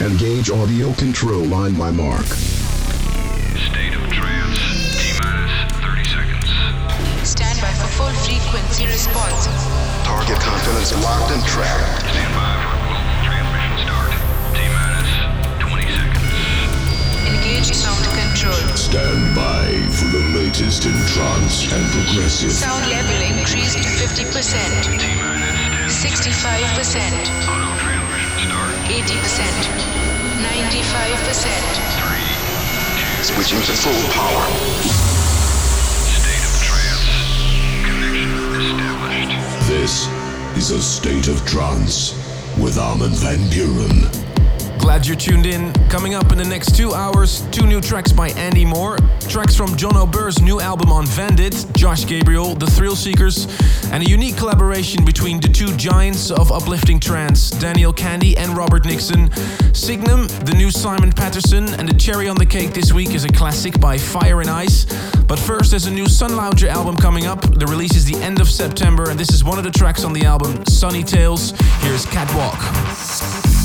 Engage audio control line by Mark. State of trance. T minus 30 seconds. Stand by for full frequency response. Target confidence locked and tracked. Stand by for global transmission start. T minus 20 seconds. Engage sound control. Stand by for the latest in trance and progressive. Sound level increased 50%, T minus 10 65%, Auto transmission start. 80%, 95%. Switching to full power. State of trance. Connection established. This is a state of trance with Armin van Buuren. Glad you're tuned in. Coming up in the next two hours, two new tracks by Andy Moor, tracks from Jon O'Bir's new album on Vandit, Josh Gabriel, The Thrillseekers, and a unique collaboration between the two giants of uplifting trance, Daniel Kandi and Robert Nickson. Signum, the new Simon Patterson, and the cherry on the cake this week is a classic by Fire and Ice. But first, there's a new Sunlounger album coming up. The release is the end of September, and this is one of the tracks on the album, Sunny Tales. Here's Catwalk.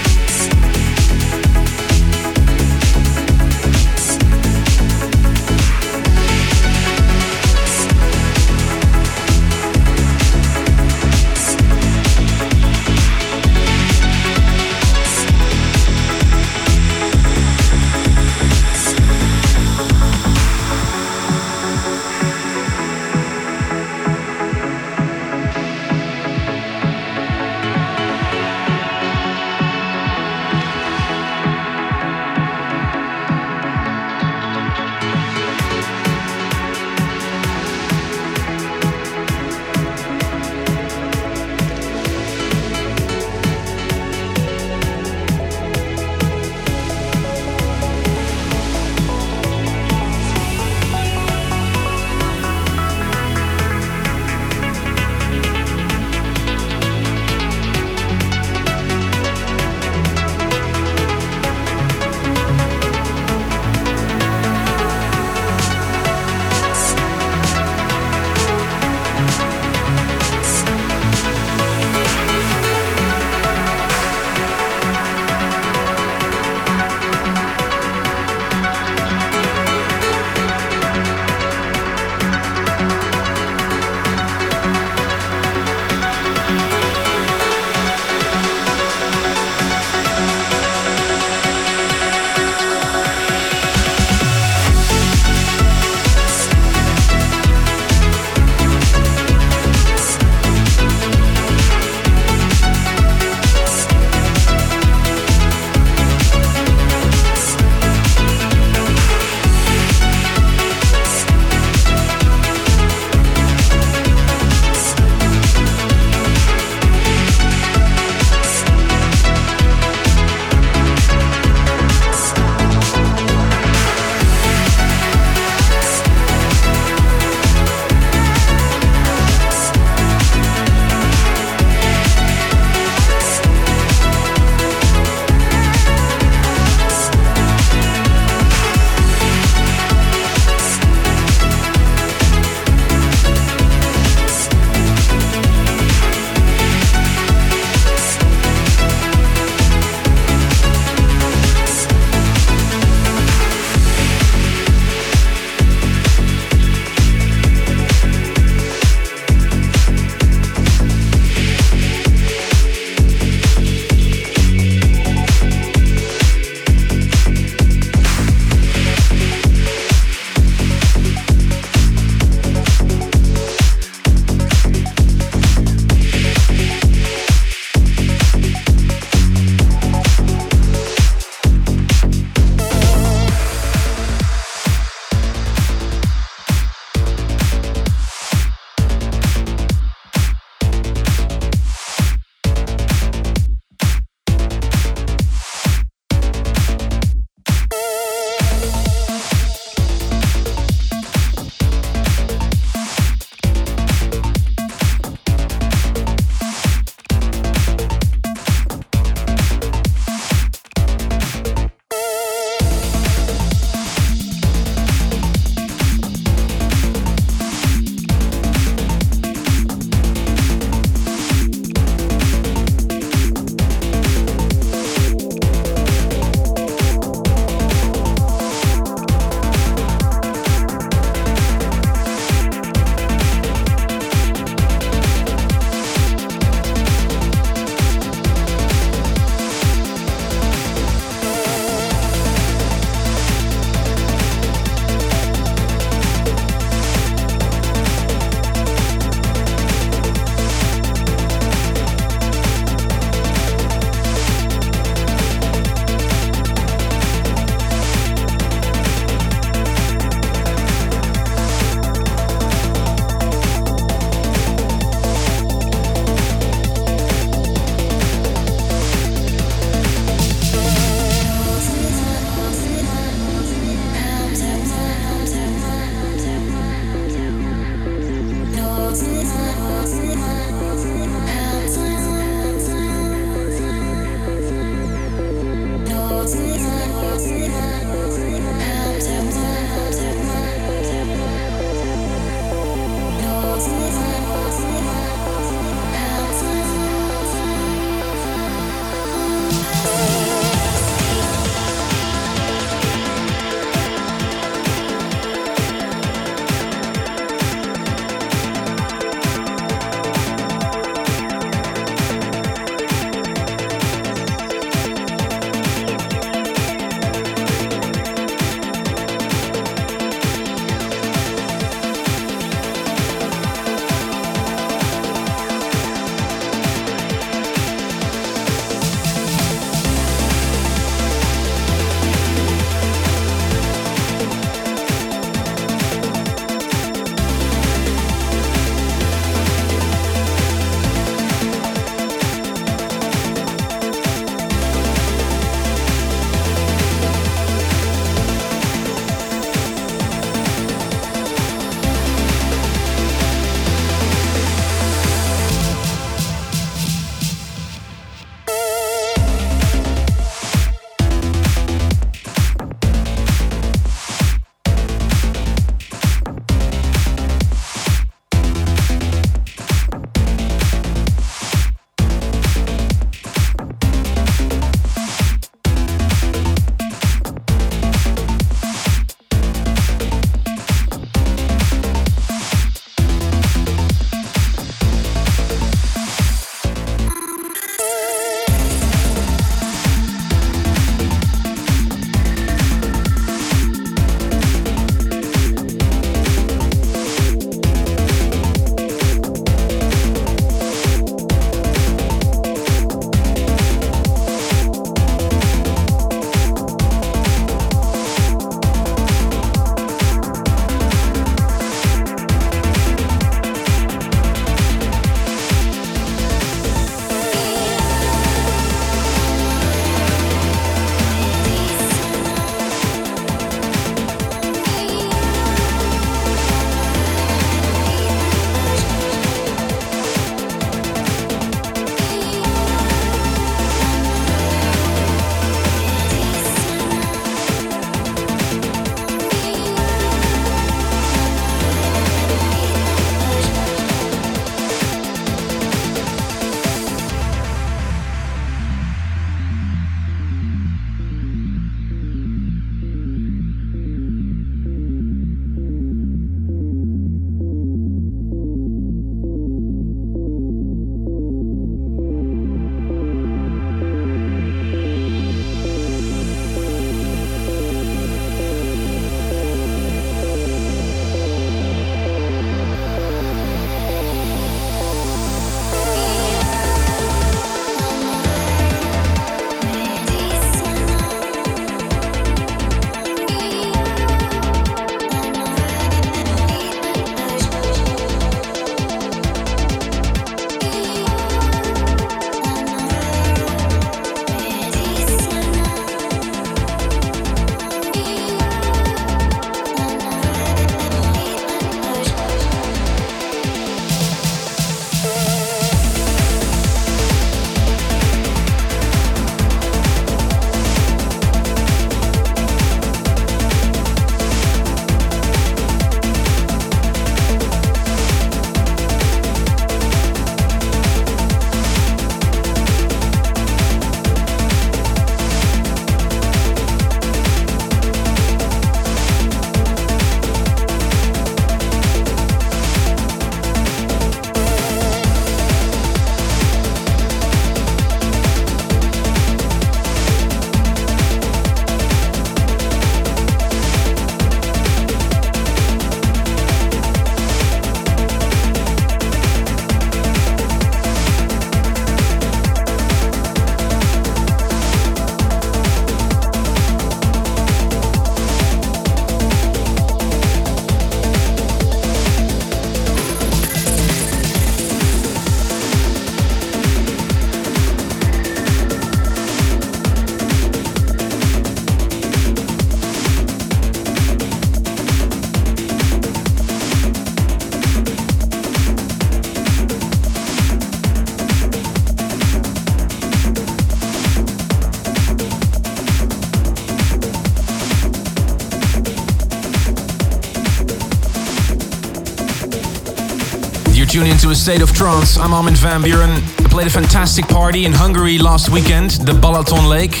Into a state of trance. I'm Armin van Buuren. I played a fantastic party in Hungary last weekend, the Balaton Lake.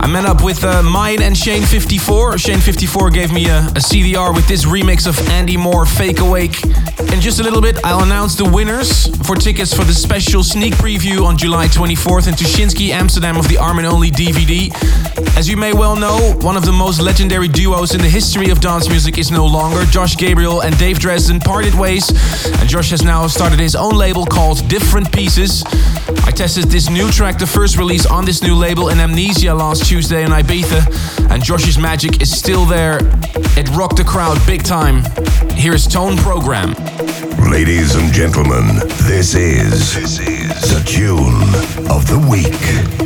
I met up with uh, Myon and Shane54. Shane54 gave me a, a CDR with this remix of Andy Moor, Fake Awake. In just a little bit, I'll announce the winners for tickets for the special sneak preview on July 24th in Tuschinski, Amsterdam of the Armin Only DVD. As you may well know, one of the most legendary duos in the history of dance music is no longer. Josh Gabriel and Dave Dresden parted ways, and Josh has now started his own label called Different Pieces. I tested this new track, the first release on this new label in Amnesia last Tuesday in Ibiza, and Josh's magic is still there. It rocked the crowd big time. Here is Tone Program. Ladies and gentlemen, this is, this is the tune of the week.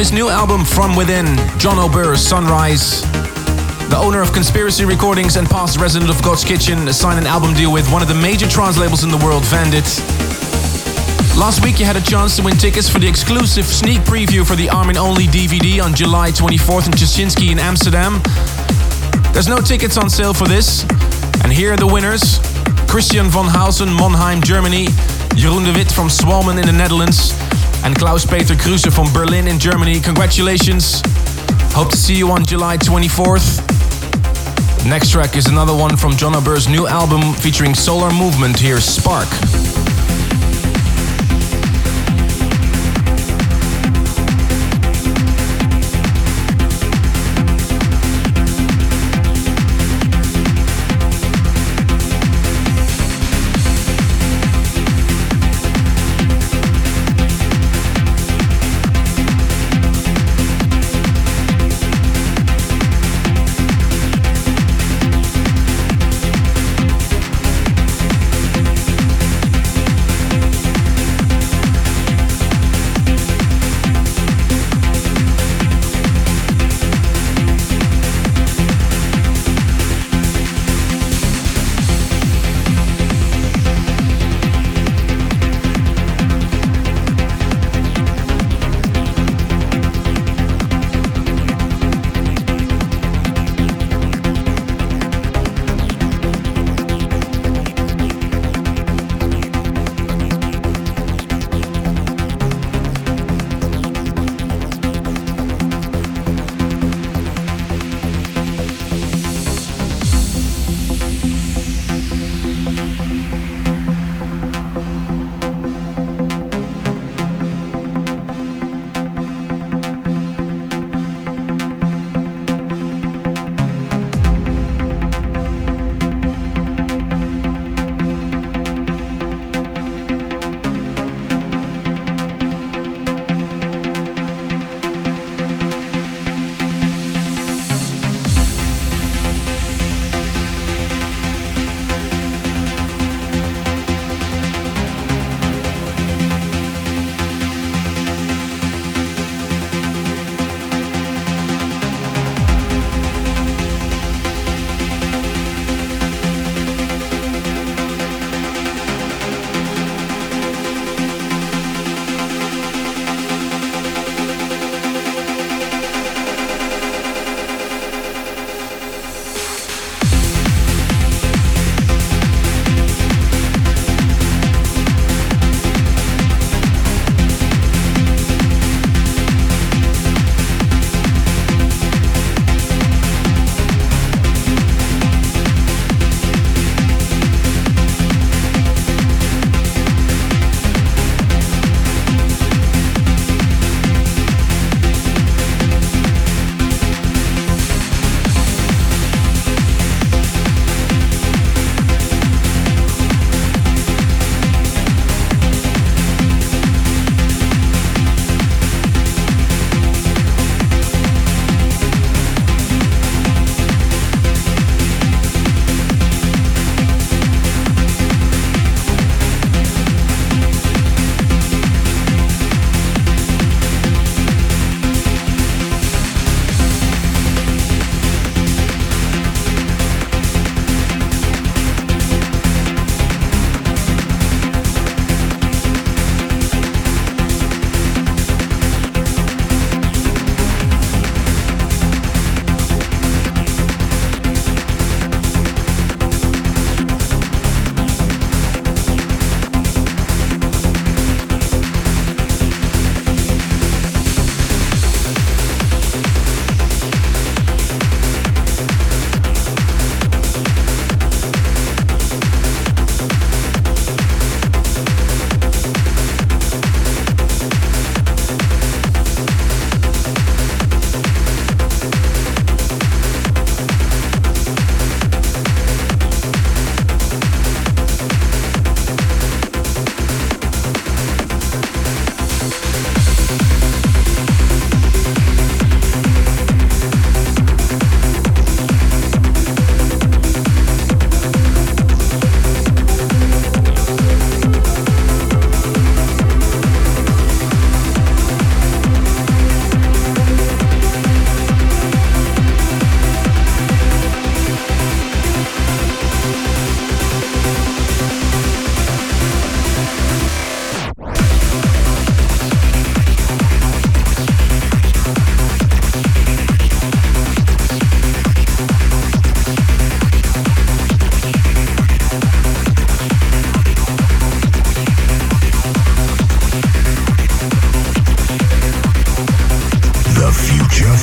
His new album From Within, Jon O'Bir's Sunrise. The owner of Conspiracy Recordings and past resident of God's Kitchen signed an album deal with one of the major trance labels in the world, Vandit. Last week you had a chance to win tickets for the exclusive sneak preview for the Armin Only DVD on July 24th in Tuschinski in Amsterdam. There's no tickets on sale for this. And here are the winners. Christian von Hausen, Monheim, Germany. Jeroen de Wit from Swalmen in the Netherlands. And Klaus Peter Kruse from Berlin in Germany. Congratulations. Hope to see you on July 24th. Next track is another one from Jon O'Bir's new album featuring Solar Movement. Here's Spark.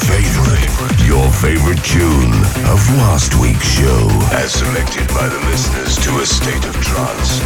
Favorite. Your favorite tune of last week's show, as selected by the listeners to a state of trance.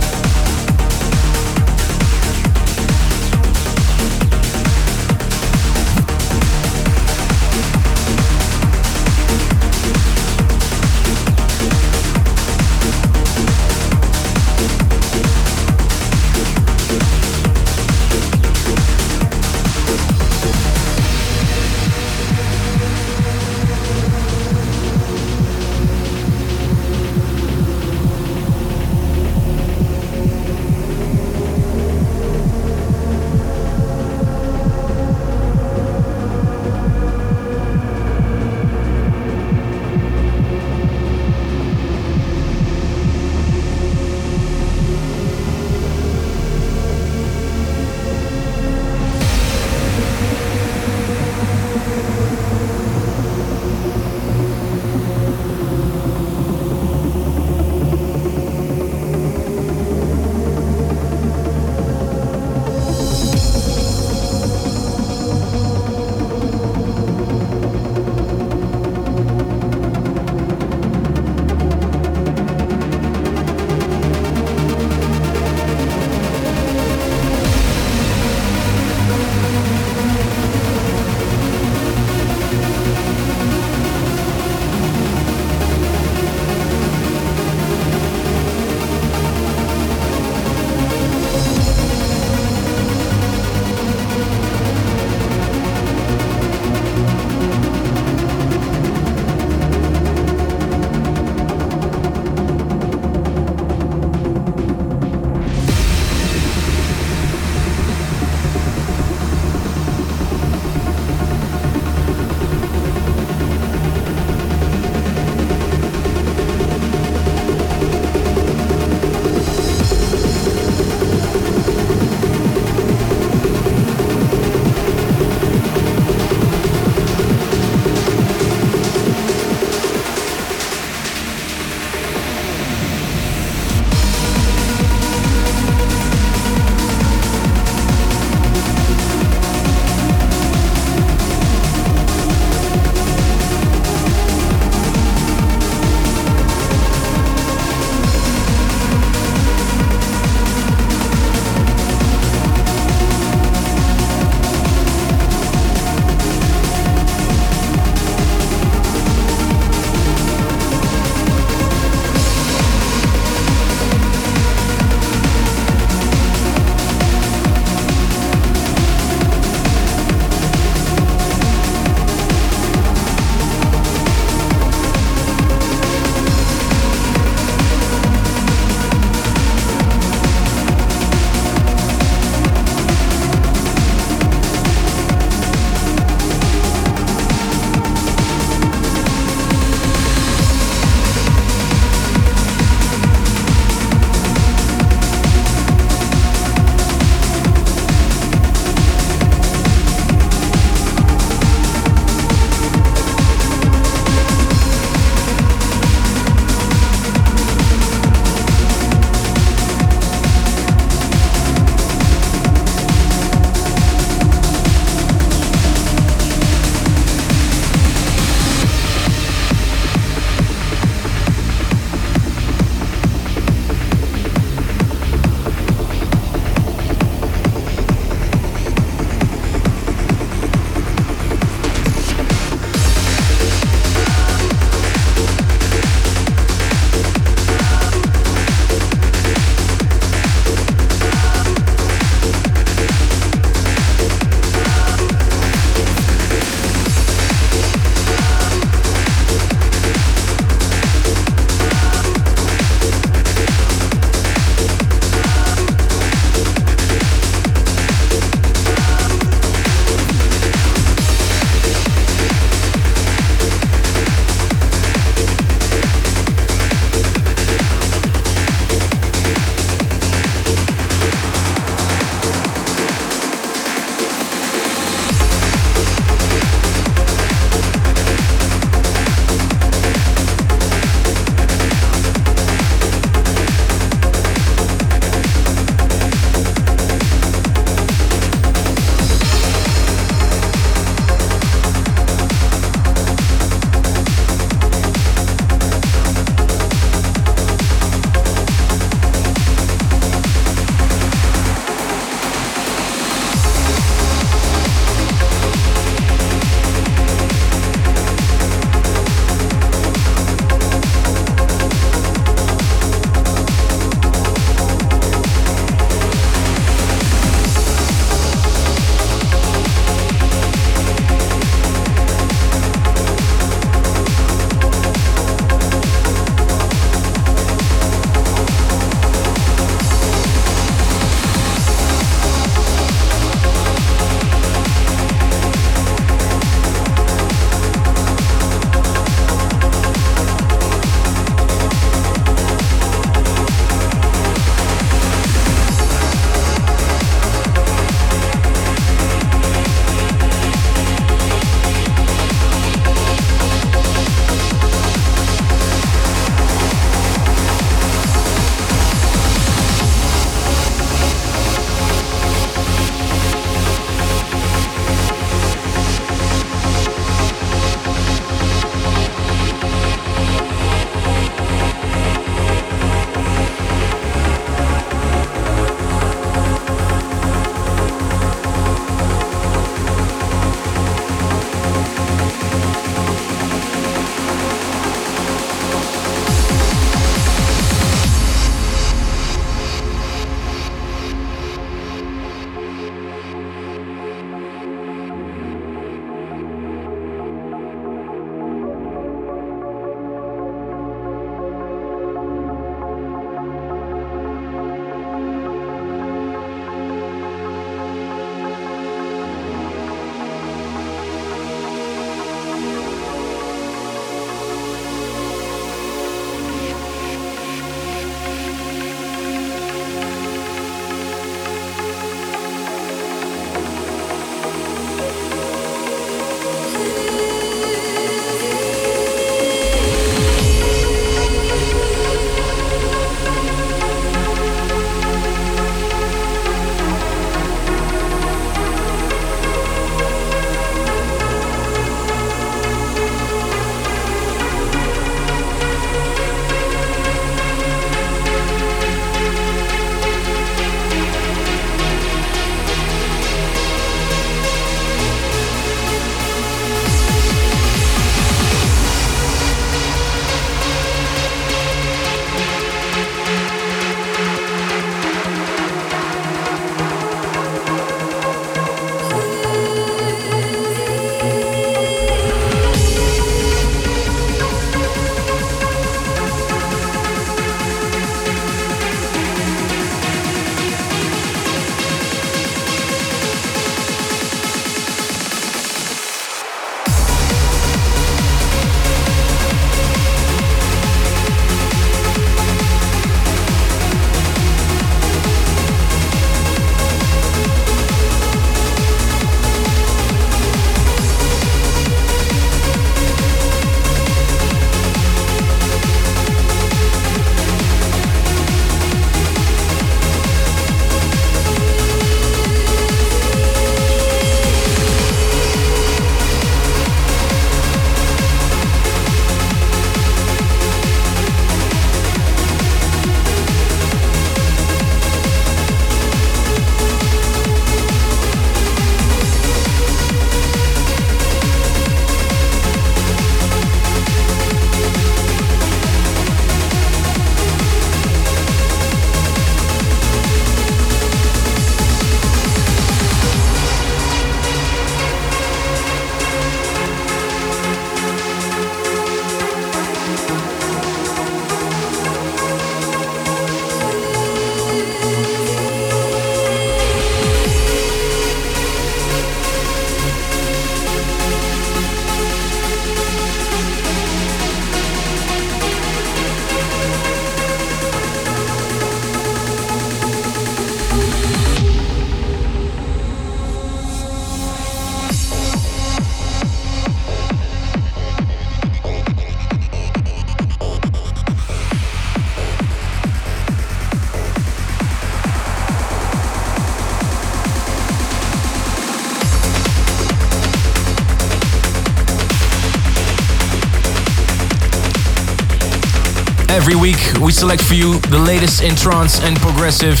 Every week we select for you the latest in trance and progressive.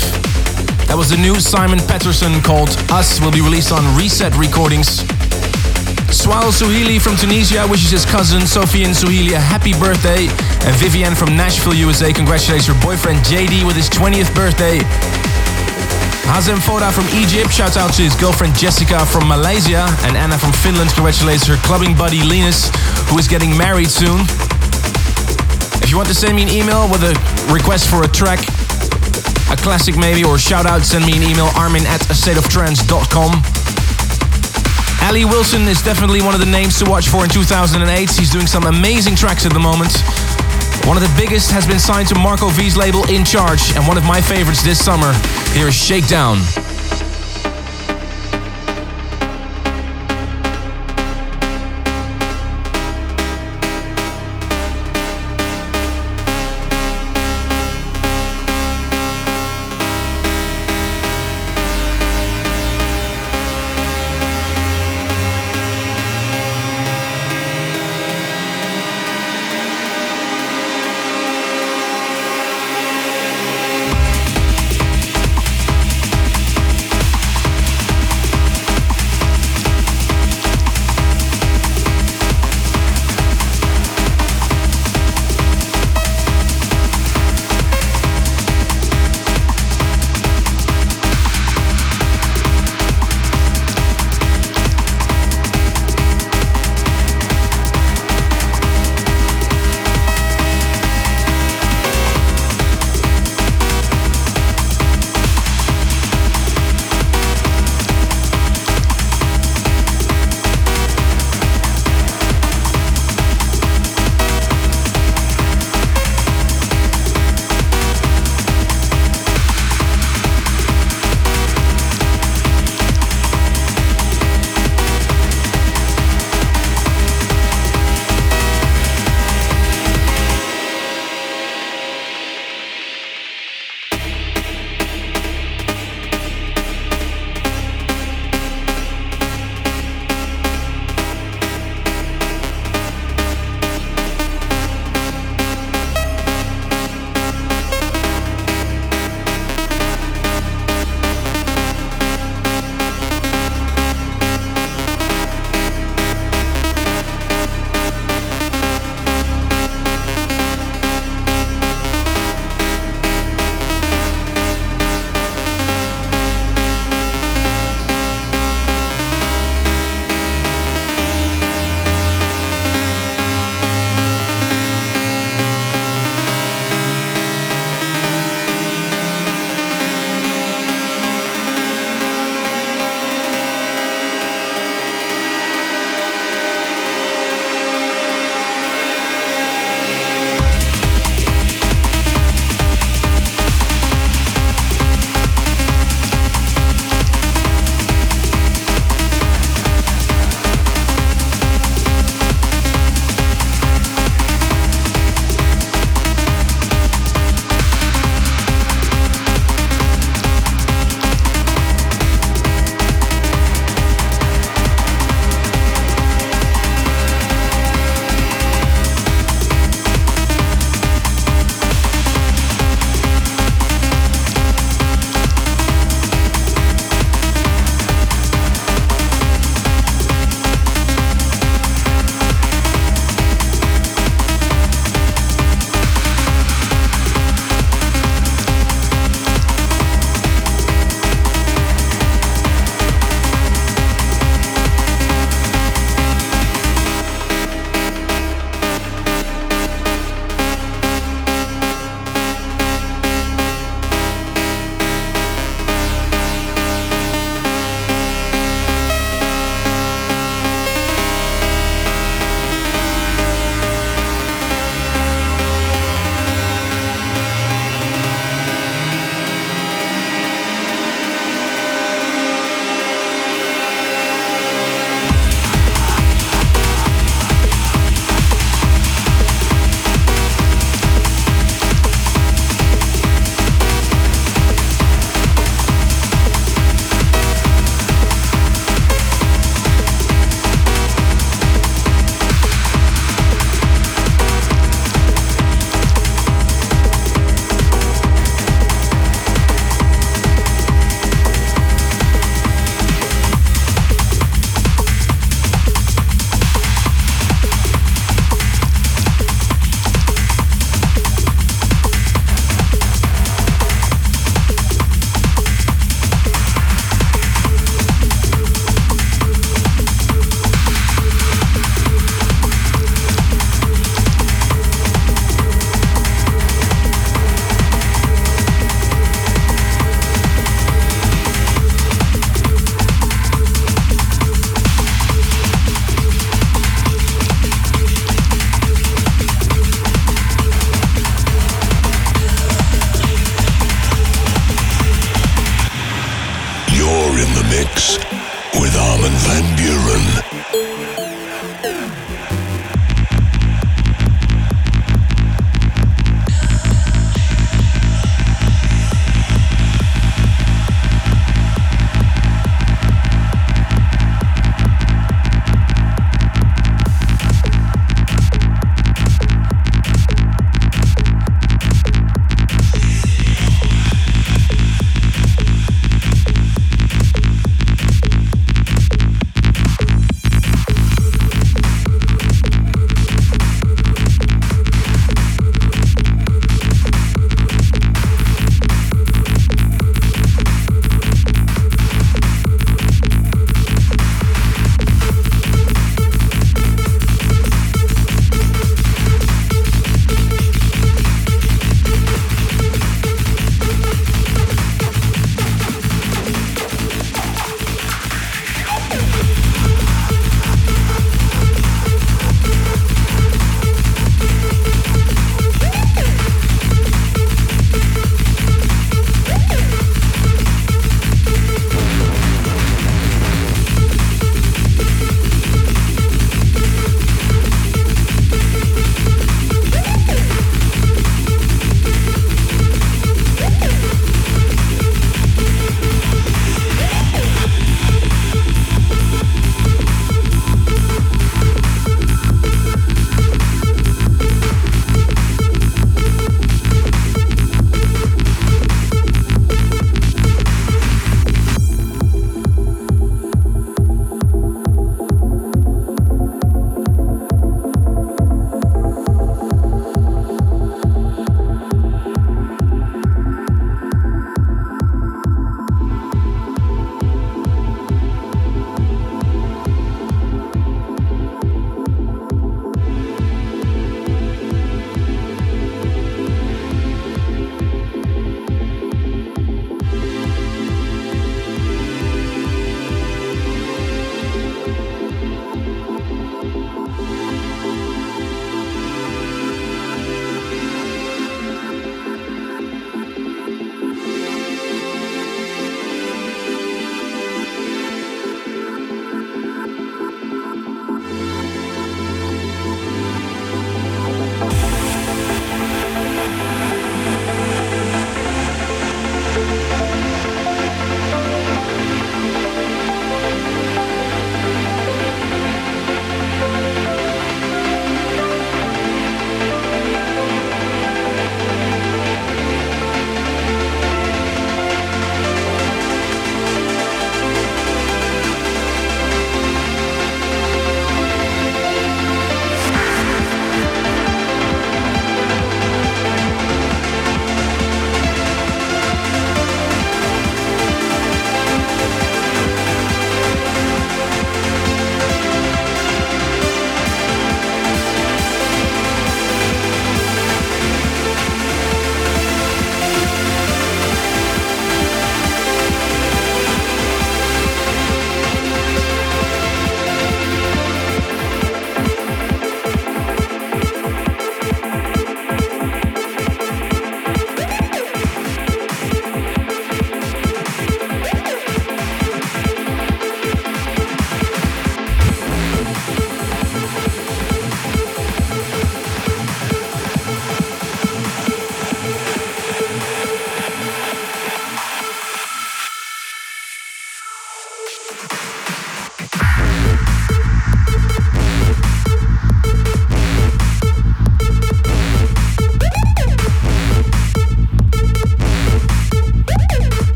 That was the new Simon Patterson called Us, will be released on Reset Recordings. Swal Suhili from Tunisia wishes his cousin Sophie and Suhili a happy birthday. And Vivienne from Nashville, USA congratulates her boyfriend JD with his 20th birthday. Hazem Foda from Egypt shouts out to his girlfriend Jessica from Malaysia. And Anna from Finland congratulates her clubbing buddy Linus, who is getting married soon. You want to send me an email with a request for a track, a classic maybe, or shout out, send me an email armin at astateoftrance.com. Ali Wilson is definitely one of the names to watch for in 2008. He's doing some amazing tracks at the moment. One of the biggest has been signed to Marco V's label In Charge, and one of my favorites this summer. Here is Shakedown.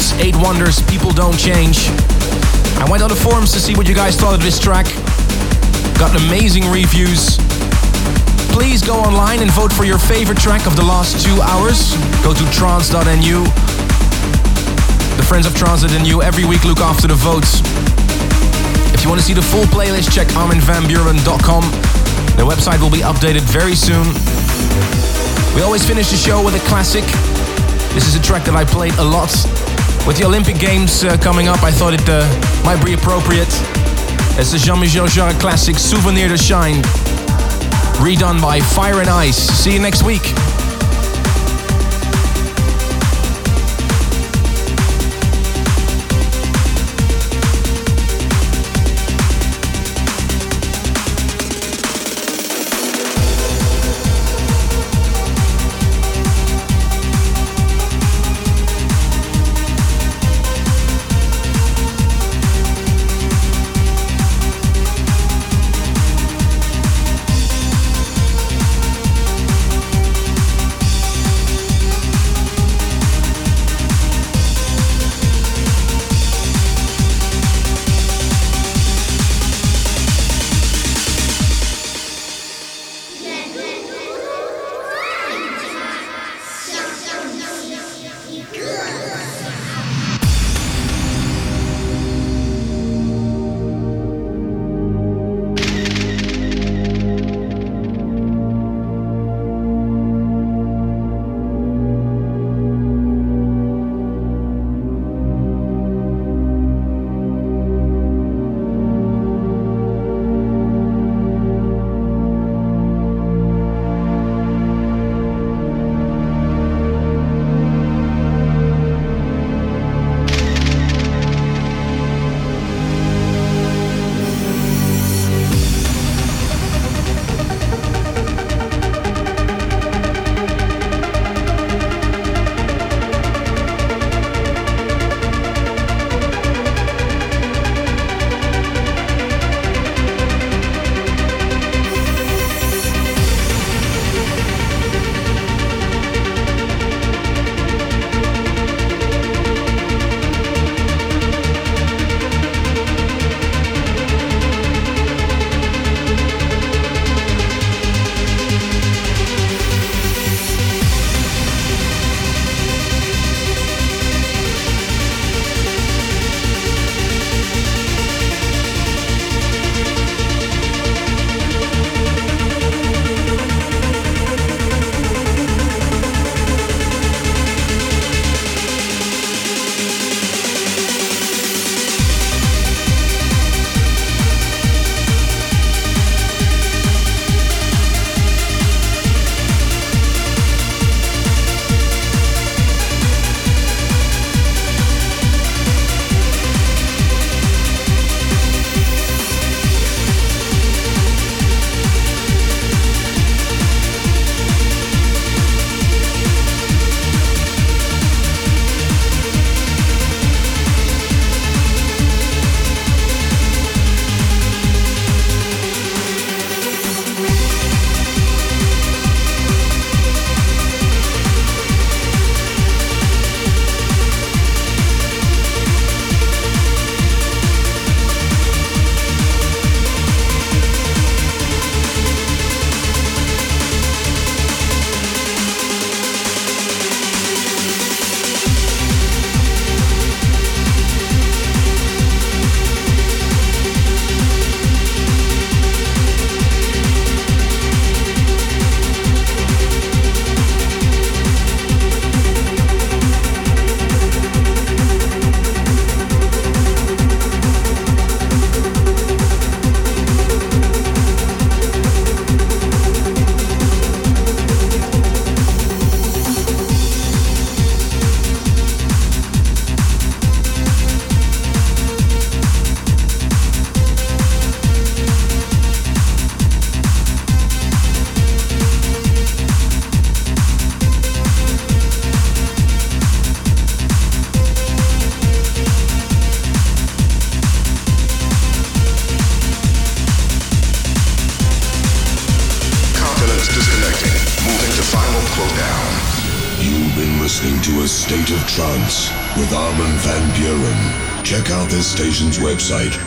Roots, Eight Wonders, People Don't Change. I went on the forums to see what you guys thought of this track. Got amazing reviews. Please go online and vote for your favorite track of the last two hours. Go to trance.nu. The Friends of Trance.nu every week look after the votes. If you want to see the full playlist, check arminvanbuuren.com. The website will be updated very soon. We always finish the show with a classic. This is a track that I played a lot. With the Olympic Games uh, coming up, I thought it uh, might be appropriate. It's the Jean-Michel Jarre classic Souvenir de Chine, redone by Fire and Ice. See you next week. Station's